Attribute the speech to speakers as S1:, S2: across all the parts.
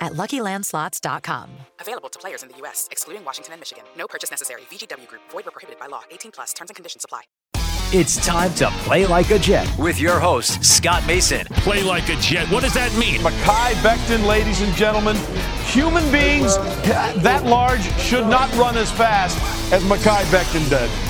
S1: at LuckyLandSlots.com.
S2: Available to players in the U.S., excluding Washington and Michigan. No purchase necessary. VGW Group. Void where prohibited by law. 18 plus. Terms and conditions apply.
S3: It's time to play like a Jet with your host, Scott Mason.
S4: Play like a Jet. What does that mean?
S5: Mekhi Becton, ladies and gentlemen. Human beings that large should not run as fast as Mekhi Becton did.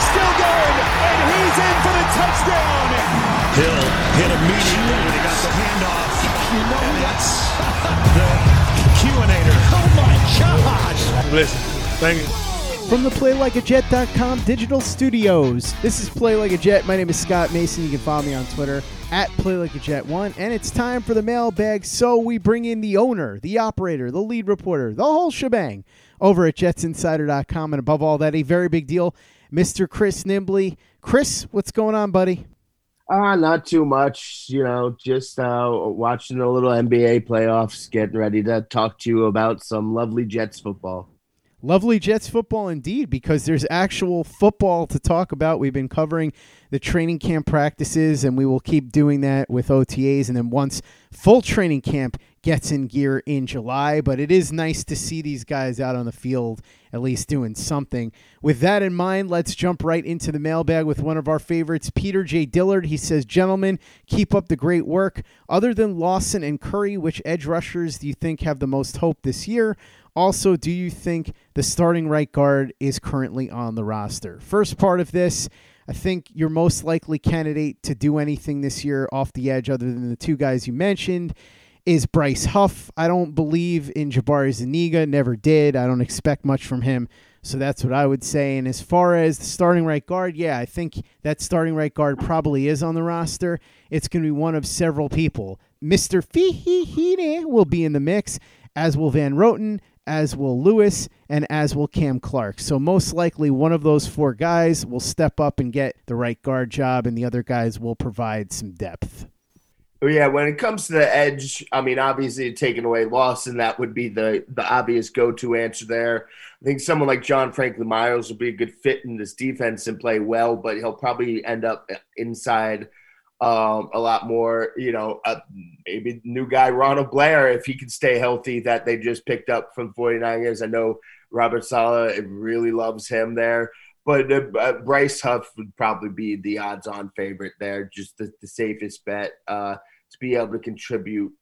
S6: still going, and he's in for the touchdown.
S4: Hill hit immediately when he got the handoff.
S6: You know
S4: and that's the Q-inator.
S6: Oh my gosh!
S5: Listen, thank you.
S7: From the PlayLikeAJet.com digital studios, this is Play Like a Jet. My name is Scott Mason. You can follow me on Twitter at PlayLikeAJet1. And it's time for the mailbag. So we bring in the owner, the operator, the lead reporter, the whole shebang over at JetsInsider.com. And above all that, a very big deal, Mr. Chris Nimbley. Chris, what's going on, buddy?
S8: Uh, not too much, you know, just uh, watching a little NBA playoffs, getting ready to talk to you about some lovely Jets football.
S7: Lovely Jets football indeed, because there's actual football to talk about. We've been covering the training camp practices, and we will keep doing that with OTAs. And then once full training camp gets in gear in July, but it is nice to see these guys out on the field at least doing something. With that in mind, let's jump right into the mailbag with one of our favorites, Peter J. Dillard. He says, Gentlemen, keep up the great work. Other than Lawson and Curry, which edge rushers do you think have the most hope this year? Also, do you think the starting right guard is currently on the roster? First part of this, I think your most likely candidate to do anything this year off the edge, other than the two guys you mentioned, is Bryce Huff. I don't believe in Jabari Zuniga, never did. I don't expect much from him. So that's what I would say. And as far as the starting right guard, yeah, I think that starting right guard probably is on the roster. It's going to be one of several people. Mr. Feeney will be in the mix, as will Van Roten, as will Lewis, and as will Cam Clark. So most likely one of those four guys will step up and get the right guard job, and the other guys will provide some depth.
S8: Yeah, when it comes to the edge, I mean, obviously taking away Lawson, that would be the the obvious go to answer there. I think someone like John Franklin Myers will be a good fit in this defense and play well, but he'll probably end up inside um, a lot more. You know, uh, maybe new guy Ronald Blair, if he can stay healthy, that they just picked up from 49ers. I know Robert Saleh really loves him there. But uh, uh, Bryce Huff would probably be the odds-on favorite there, just the, the safest bet uh, to be able to contribute.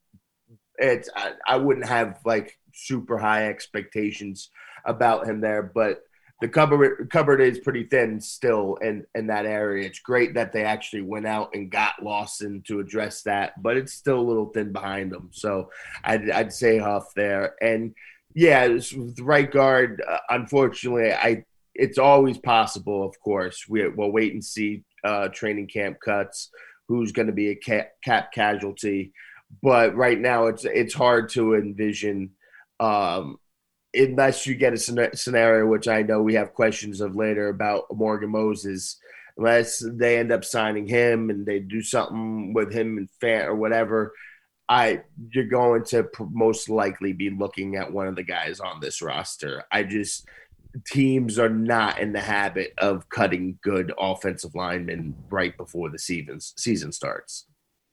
S8: It's I, I wouldn't have like super high expectations about him there, but the cupboard cupboard is pretty thin still in in that area. It's great that they actually went out and got Lawson to address that, but it's still a little thin behind them. So I'd I'd say Huff there, and yeah, the right guard. Uh, unfortunately, I it's always possible. Of course, we, we'll wait and see uh, training camp cuts, who's going to be a cap, cap casualty. But right now, it's it's hard to envision um, unless you get a scenario, which I know we have questions of later about Morgan Moses, unless they end up signing him and they do something with him and fan or whatever, I you're going to most likely be looking at one of the guys on this roster. I just teams are not in the habit of cutting good offensive linemen right before the season season starts.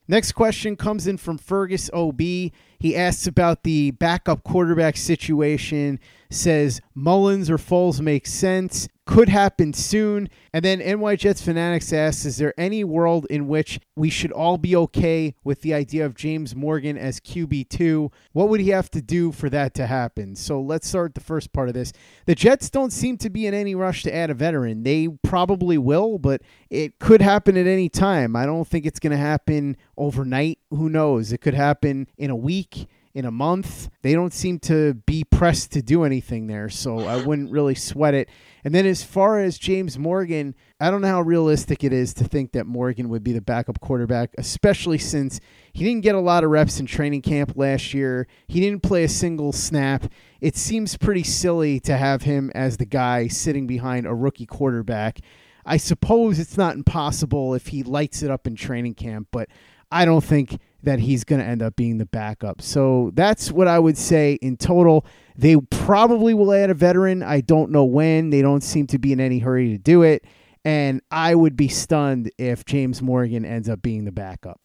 S7: Next question comes in from Fergus OB. He asks about the backup quarterback situation, says Mullens or Foles makes sense could happen soon. And then NY Jets Fanatics asks Is there any world in which we should all be okay with the idea of James Morgan as QB2? What would he have to do for that to happen? So let's start the first part of this. The Jets don't seem to be in any rush to add a veteran. They probably will, but it could happen at any time. I don't think it's going to happen overnight. Who knows? It could happen in a week in a month. They don't seem to be pressed to do anything there, so I wouldn't really sweat it. And then as far as James Morgan, I don't know how realistic it is to think that Morgan would be the backup quarterback, especially since he didn't get a lot of reps in training camp last year. He didn't play a single snap. It seems pretty silly to have him as the guy sitting behind a rookie quarterback. I suppose it's not impossible if he lights it up in training camp, but I don't think that he's going to end up being the backup. So that's what I would say in total. They probably will add a veteran. I don't know when. They don't seem to be in any hurry to do it. And I would be stunned if James Morgan ends up being the backup.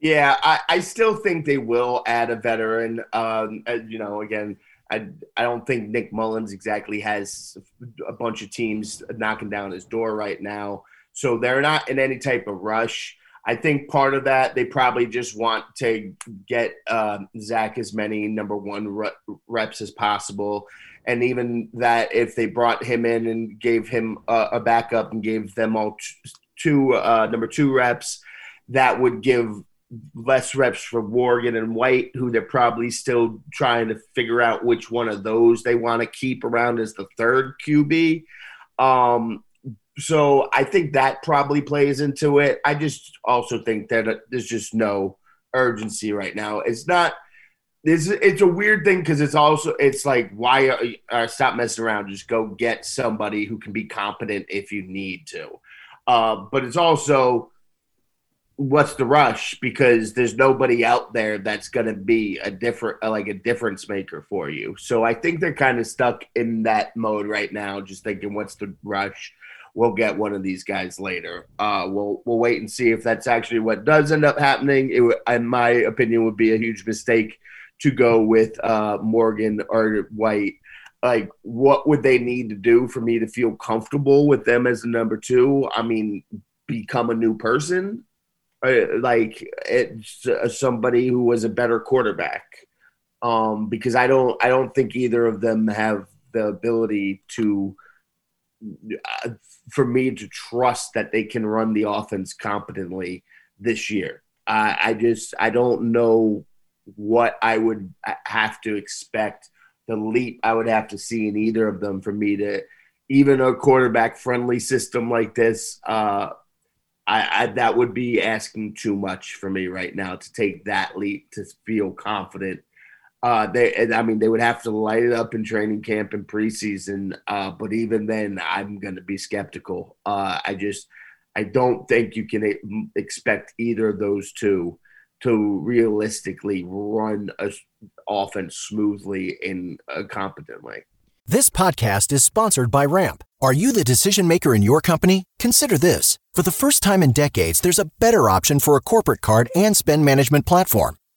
S8: Yeah, I, I still think they will add a veteran. Um, you know, again, I, I don't think Nick Mullens exactly has a bunch of teams knocking down his door right now. So they're not in any type of rush. I think part of that they probably just want to get um, Zach as many number one reps as possible, and even that if they brought him in and gave him a, a backup and gave them all t- two uh, number two reps, that would give less reps for Morgan and White, who they're probably still trying to figure out which one of those they want to keep around as the third QB. Um, so I think that probably plays into it. I just also think that there's just no urgency right now. It's not. It's, it's a weird thing because it's also it's like why uh, stop messing around just go get somebody who can be competent if you need to uh, but it's also what's the rush because there's nobody out there that's going to be a different like a difference maker for you so i think they're kind of stuck in that mode right now just thinking what's the rush we'll get one of these guys later. Uh, we'll we'll wait and see if that's actually what does end up happening. It, in my opinion, would be a huge mistake to go with uh, Morgan or White. Like, what would they need to do for me to feel comfortable with them as a number two? I mean, become a new person, uh, like it's uh, somebody who was a better quarterback. Um, because I don't, I don't think either of them have the ability to uh, for me to trust that they can run the offense competently this year. I just I don't know what I would have to expect the leap I would have to see in either of them for me to even a quarterback friendly system like this. Uh, I, I, that would be asking too much for me right now to take that leap to feel confident uh, they, I mean, they would have to light it up in training camp and preseason. Uh, but even then, I'm going to be skeptical. Uh, I just, I don't think you can expect either of those two to realistically run a offense smoothly and uh, competently.
S9: This podcast is sponsored by Ramp. Are you the decision maker in your company? Consider this: for the first time in decades, there's a better option for a corporate card and spend management platform.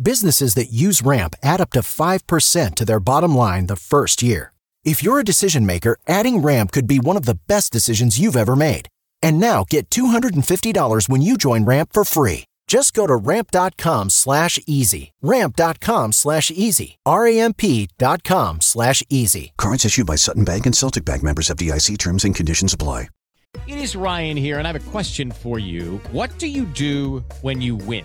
S9: Businesses that use Ramp add up to 5% to their bottom line the first year. If you're a decision maker, adding Ramp could be one of the best decisions you've ever made. And now get $250 when you join Ramp for free. Just go to ramp.com slash easy. Ramp.com slash easy. R-A-M-P.com slash easy.
S10: Cards issued by Sutton Bank and Celtic Bank members FDIC terms and conditions apply.
S11: It is Ryan here, and I have a question for you. What do you do when you win?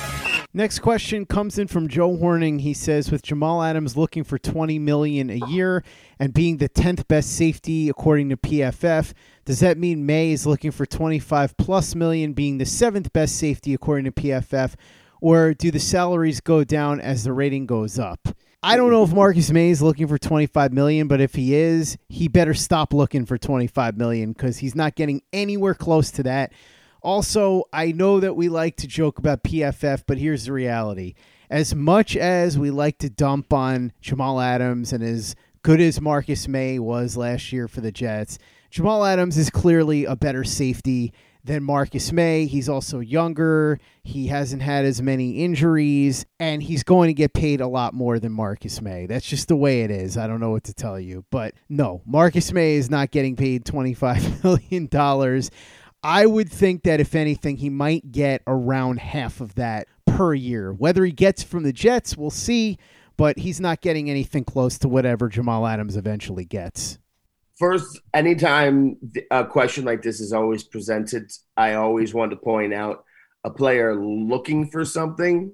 S7: Next question comes in from Joe Horning. He says, with Jamal Adams looking for 20 million a year and being the 10th best safety according to PFF, does that mean Maye is looking for 25 plus million, being the seventh best safety according to PFF, or do the salaries go down as the rating goes up? I don't know if Marcus Maye is looking for 25 million, but if he is, he better stop looking for 25 million because he's not getting anywhere close to that. Also, I know that we like to joke about PFF, but here's the reality. As much as we like to dump on Jamal Adams and as good as Marcus Maye was last year for the Jets, Jamal Adams is clearly a better safety than Marcus Maye. He's also younger. He hasn't had as many injuries, and he's going to get paid a lot more than Marcus Maye. That's just the way it is. I don't know what to tell you. But no, Marcus Maye is not getting paid $25 million. I would think that if anything, he might get around half of that per year. Whether he gets from the Jets, we'll see, but he's not getting anything close to whatever Jamal Adams eventually gets.
S8: First, anytime a question like this is always presented, I always want to point out a player looking for something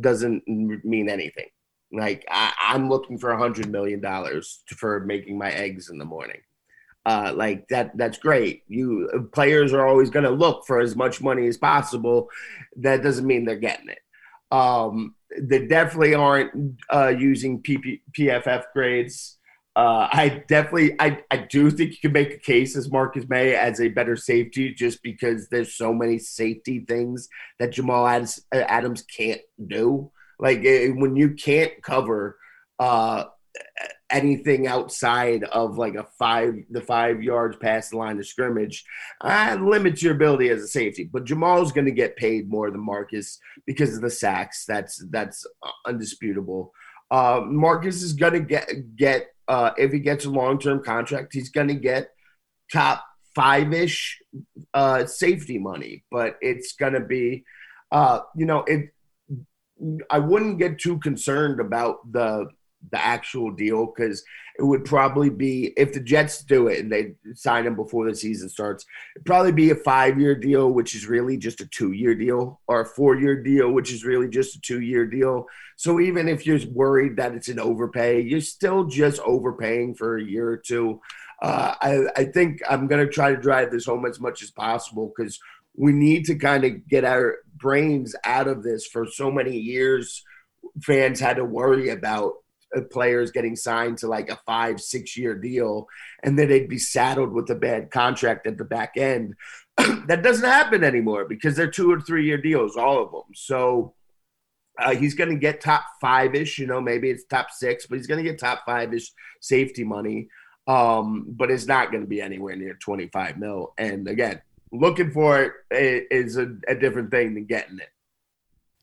S8: doesn't mean anything. Like I, am looking for a hundred million dollars for making my eggs in the morning uh, like that that's great. You players are always going to look for as much money as possible. That doesn't mean they're getting it. Um, they definitely aren't uh, using PP, pff grades. Uh, I definitely, I, I do think you can make a case as Marcus Maye as a better safety, just because there's so many safety things that Jamal Adams, Adams can't do. Like eh, when you can't cover uh, anything outside of like a five the five yards past the line of scrimmage uh, limits your ability as a safety. But jamal's going to get paid more than marcus because of the sacks. That's that's undisputable. Uh, marcus is going to get get uh, if he gets a long-term contract he's going to get top five-ish uh, safety money. But it's going to be uh, you know it i wouldn't get too concerned about the the actual deal because it would probably be if the Jets do it and they sign him before the season starts, it'd probably be a five year deal, which is really just a two year deal, or a four year deal, which is really just a two year deal. So even if you're worried that it's an overpay, you're still just overpaying for a year or two. Uh, I, I think I'm going to try to drive this home as much as possible because we need to kind of get our brains out of this for so many years. Fans had to worry about players getting signed to like a five, six year deal, and then they'd be saddled with a bad contract at the back end. that doesn't happen anymore because they're two or three year deals, all of them. So uh, he's going to get top five ish, you know, maybe it's top six, but he's going to get top five ish safety money. Um, but it's not going to be anywhere near 25 mil. And again, looking for it is a, a different thing than getting it.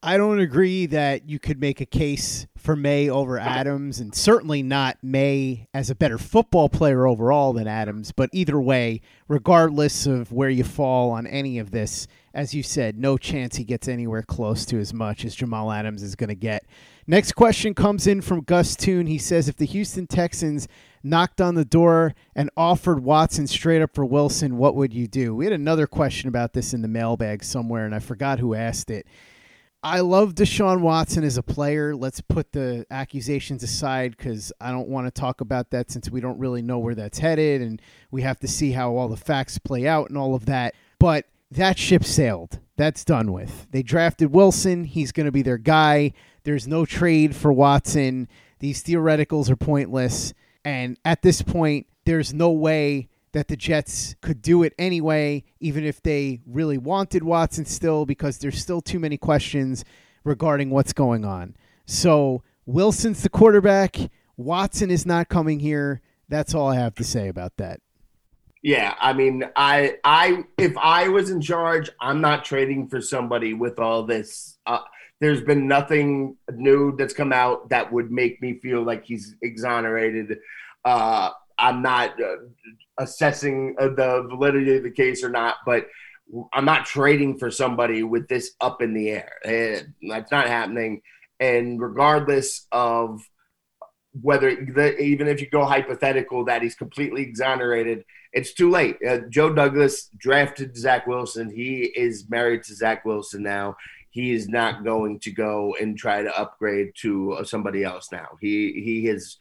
S7: I don't agree that you could make a case for Maye over Adams, and certainly not Maye as a better football player overall than Adams. But either way, regardless of where you fall on any of this, as you said, no chance he gets anywhere close to as much as Jamal Adams is going to get. Next question comes in from Gus Toon. He says, If the Houston Texans knocked on the door and offered Watson straight up for Wilson, what would you do? We had another question about this in the mailbag somewhere, and I forgot who asked it. I love Deshaun Watson as a player. Let's put the accusations aside because I don't want to talk about that since we don't really know where that's headed and we have to see how all the facts play out and all of that. But that ship sailed. That's done with. They drafted Wilson. He's going to be their guy. There's no trade for Watson. These theoreticals are pointless. And at this point, there's no way that the Jets could do it anyway, even if they really wanted Watson still, because there's still too many questions regarding what's going on. So Wilson's the quarterback. Watson is not coming here. That's all I have to say about that.
S8: Yeah, I mean, I, I, if I was in charge, I'm not trading for somebody with all this. Uh, there's been nothing new that's come out that would make me feel like he's exonerated. Uh, I'm not uh, assessing uh, the validity of the case or not, but I'm not trading for somebody with this up in the air. That's not happening. And regardless of whether even if you go hypothetical that he's completely exonerated, it's too late. Uh, Joe Douglas drafted Zach Wilson. He is married to Zach Wilson now. He is not going to go and try to upgrade to somebody else now. He he is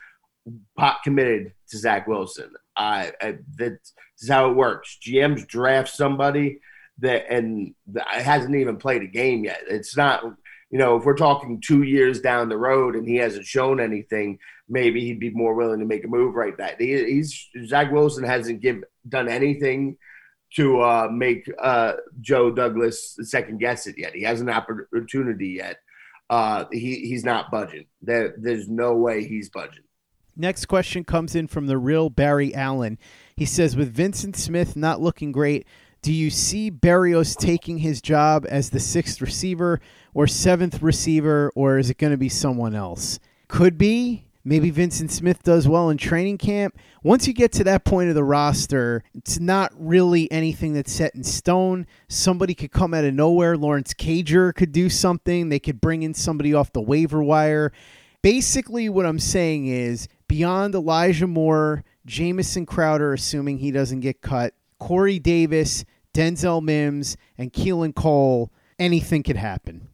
S8: pot committed to Zach Wilson. I, I that's how it works. GMs draft somebody that and that hasn't even played a game yet. It's not you know, if we're talking two years down the road and he hasn't shown anything, maybe he'd be more willing to make a move right that. He, he's Zach Wilson hasn't give done anything to uh, make uh, Joe Douglas second guess it yet. He has an opportunity yet. Uh, he he's not budging. There, there's no way he's budging.
S7: Next question comes in from the real Barry Allen. He says, with Vincent Smith not looking great, do you see Berrios taking his job as the sixth receiver or seventh receiver, or is it going to be someone else? Could be. Maybe Vincent Smith does well in training camp. Once you get to that point of the roster, it's not really anything that's set in stone. Somebody could come out of nowhere. Lawrence Cager could do something. They could bring in somebody off the waiver wire. Basically, what I'm saying is beyond Elijah Moore, Jamison Crowder, assuming he doesn't get cut, Corey Davis, Denzel Mims, and Keelan Cole, anything could happen.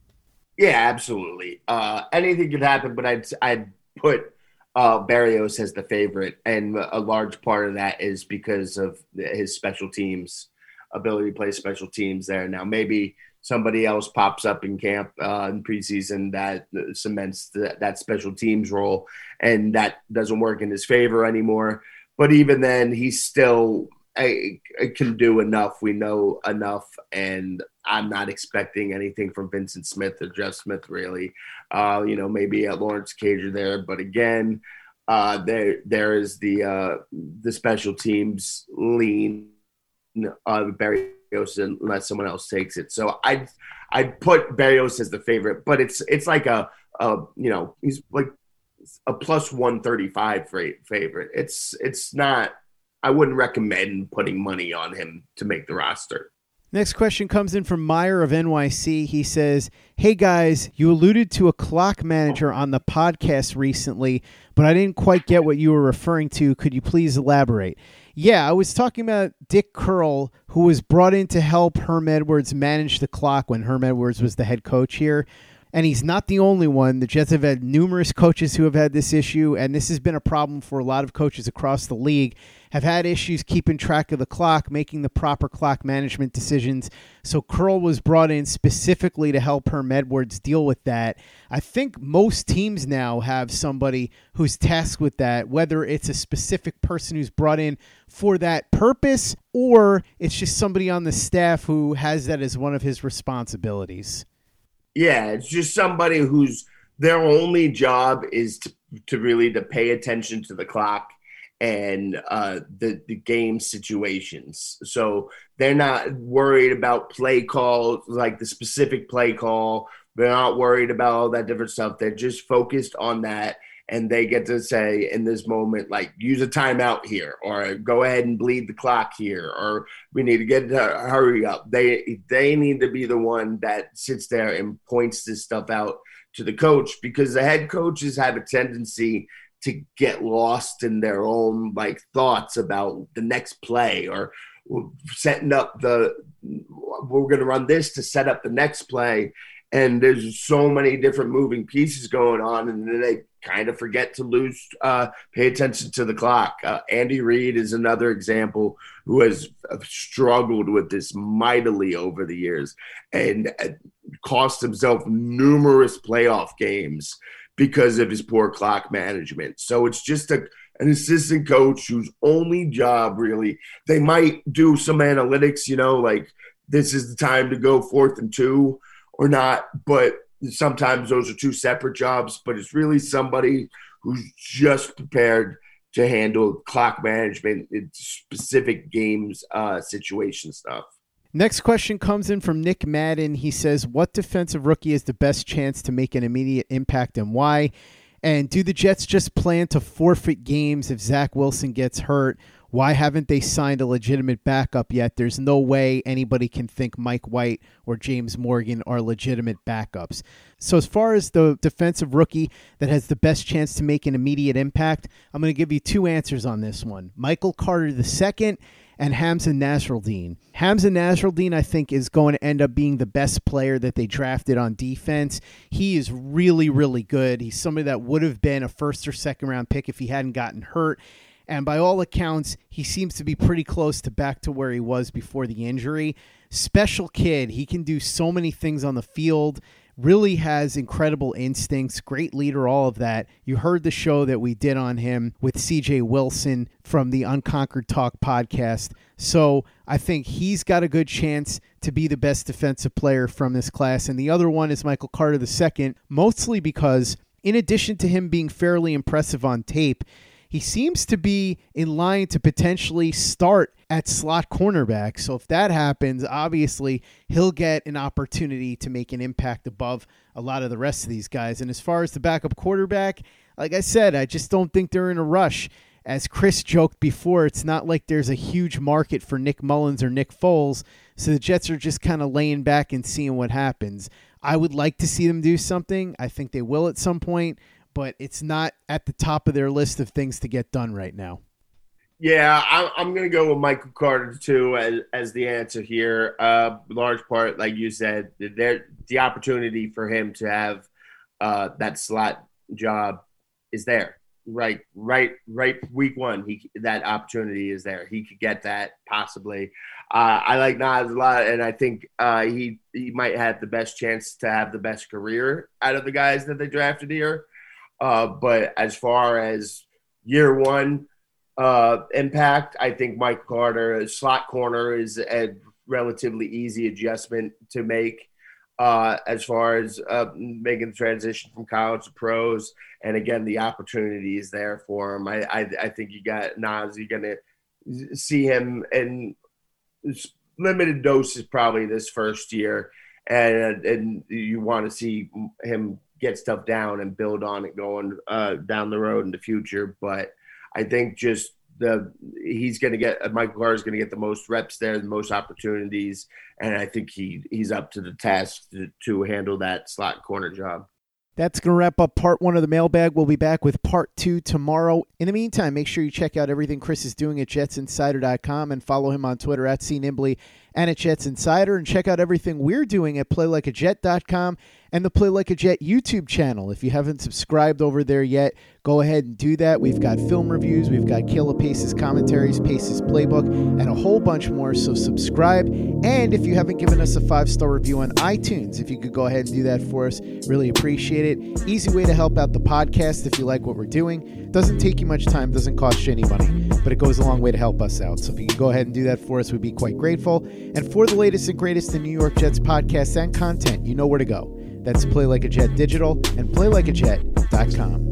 S8: Yeah, absolutely. Uh, anything could happen, but I'd I'd put uh, Berrios as the favorite, and a large part of that is because of his special teams ability to play special teams there. Now, maybe somebody else pops up in camp uh, in preseason that cements the, that special teams role, and that doesn't work in his favor anymore. But even then, he's still I, I can do enough. We know enough, and I'm not expecting anything from Vincent Smith or Jeff Smith really. Uh, you know, maybe at Lawrence Cager there, but again, uh, there there is the uh, the special teams lean uh, Barry unless someone else takes it. So I I put Berrios as the favorite, but it's it's like a, a you know he's like a plus one thirty five favorite. It's it's not. I wouldn't recommend putting money on him to make the roster.
S7: Next question comes in from Meyer of NYC. He says, Hey guys, you alluded to a clock manager on the podcast recently, but I didn't quite get what you were referring to. Could you please elaborate? Yeah, I was talking about Dick Curl, who was brought in to help Herm Edwards manage the clock when Herm Edwards was the head coach here and he's not the only one. The Jets have had numerous coaches who have had this issue, and this has been a problem for a lot of coaches across the league. Have had issues keeping track of the clock, making the proper clock management decisions. So Curl was brought in specifically to help Herm Edwards deal with that. I think most teams now have somebody who's tasked with that, whether it's a specific person who's brought in for that purpose or it's just somebody on the staff who has that as one of his responsibilities.
S8: Yeah, it's just somebody whose their only job is to, to really to pay attention to the clock and uh, the the game situations. So they're not worried about play calls like the specific play call. They're not worried about all that different stuff. They're just focused on that. And they get to say in this moment, like, use a timeout here, or go ahead and bleed the clock here, or we need to get to hurry up. They they need to be the one that sits there and points this stuff out to the coach because the head coaches have a tendency to get lost in their own like thoughts about the next play or setting up the we're going to run this to set up the next play and there's so many different moving pieces going on and then they kind of forget to lose uh, pay attention to the clock uh, andy reid is another example who has struggled with this mightily over the years and uh, cost himself numerous playoff games because of his poor clock management. So it's just a an assistant coach whose only job really they might do some analytics, you know, like this is the time to go fourth and two or not, but sometimes those are two separate jobs, but it's really somebody who's just prepared to handle clock management in specific games uh, situation stuff.
S7: Next question comes in from Nick Madden. He says, What defensive rookie has the best chance to make an immediate impact and why? And do the Jets just plan to forfeit games if Zach Wilson gets hurt? Why haven't they signed a legitimate backup yet? There's no way anybody can think Mike White or James Morgan are legitimate backups. So, as far as the defensive rookie that has the best chance to make an immediate impact, I'm going to give you two answers on this one Michael Carter II and Hamsah Nasirildeen. Hamsah Nasirildeen, I think, is going to end up being the best player that they drafted on defense. He is really, really good. He's somebody that would have been a first or second round pick if he hadn't gotten hurt. And by all accounts, he seems to be pretty close to back to where he was before the injury. Special kid. He can do so many things on the field really has incredible instincts, great leader, all of that. You heard the show that we did on him with CJ Wilson from the Unconquered Talk podcast. So I think he's got a good chance to be the best defensive player from this class. And the other one is Michael Carter II, mostly because, in addition to him being fairly impressive on tape, he seems to be in line to potentially start at slot cornerback. So if that happens, obviously he'll get an opportunity to make an impact above a lot of the rest of these guys. And as far as the backup quarterback, like I said, I just don't think they're in a rush. As Chris joked before, it's not like there's a huge market for Nick Mullens or Nick Foles. So the Jets are just kind of laying back and seeing what happens. I would like to see them do something. I think they will at some point, but it's not at the top of their list of things to get done right now.
S8: Yeah, I'm, going to go with Michael Carter too as, as the answer here. Uh, large part, like you said, there the opportunity for him to have uh, that slot job is there. Right, right, right. Week one, he that opportunity is there. He could get that possibly. Uh, I like Nas a lot, and I think uh, he he might have the best chance to have the best career out of the guys that they drafted here. Uh, but as far as year one uh, impact, I think Mike Carter, slot corner, is a relatively easy adjustment to make. Uh, as far as uh, making the transition from college to pros, and again, the opportunity is there for him. I, I, I think you got Nas. You're gonna see him in limited doses probably this first year, and and you want to see him get stuff down and build on it going uh, down the road in the future. But I think just the he's going to get uh, Michael Carter is going to get the most reps there, the most opportunities, and I think he he's up to the task to, to handle that slot corner job.
S7: That's going to wrap up part one of the mailbag. We'll be back with part two tomorrow. In the meantime, make sure you check out everything Chris is doing at jetsinsider.com and follow him on Twitter at cnimbly and at Jets Insider. And check out everything we're doing at playlikeajet.com and the Play Like a Jet YouTube channel. If you haven't subscribed over there yet, go ahead and do that. We've got film reviews, we've got Killer Pace's commentaries, Pace's playbook, and a whole bunch more. So subscribe. And if you haven't given us a five star review on iTunes, if you could go ahead and do that for us, really appreciate it. Easy way to help out the podcast if you like what we're doing. Doesn't take you much time, doesn't cost you any money, but it goes a long way to help us out. So if you could go ahead and do that for us, we'd be quite grateful. And for the latest and greatest in New York Jets podcasts and content, you know where to go. That's Play Like a Jet Digital and PlayLikeAJet.com.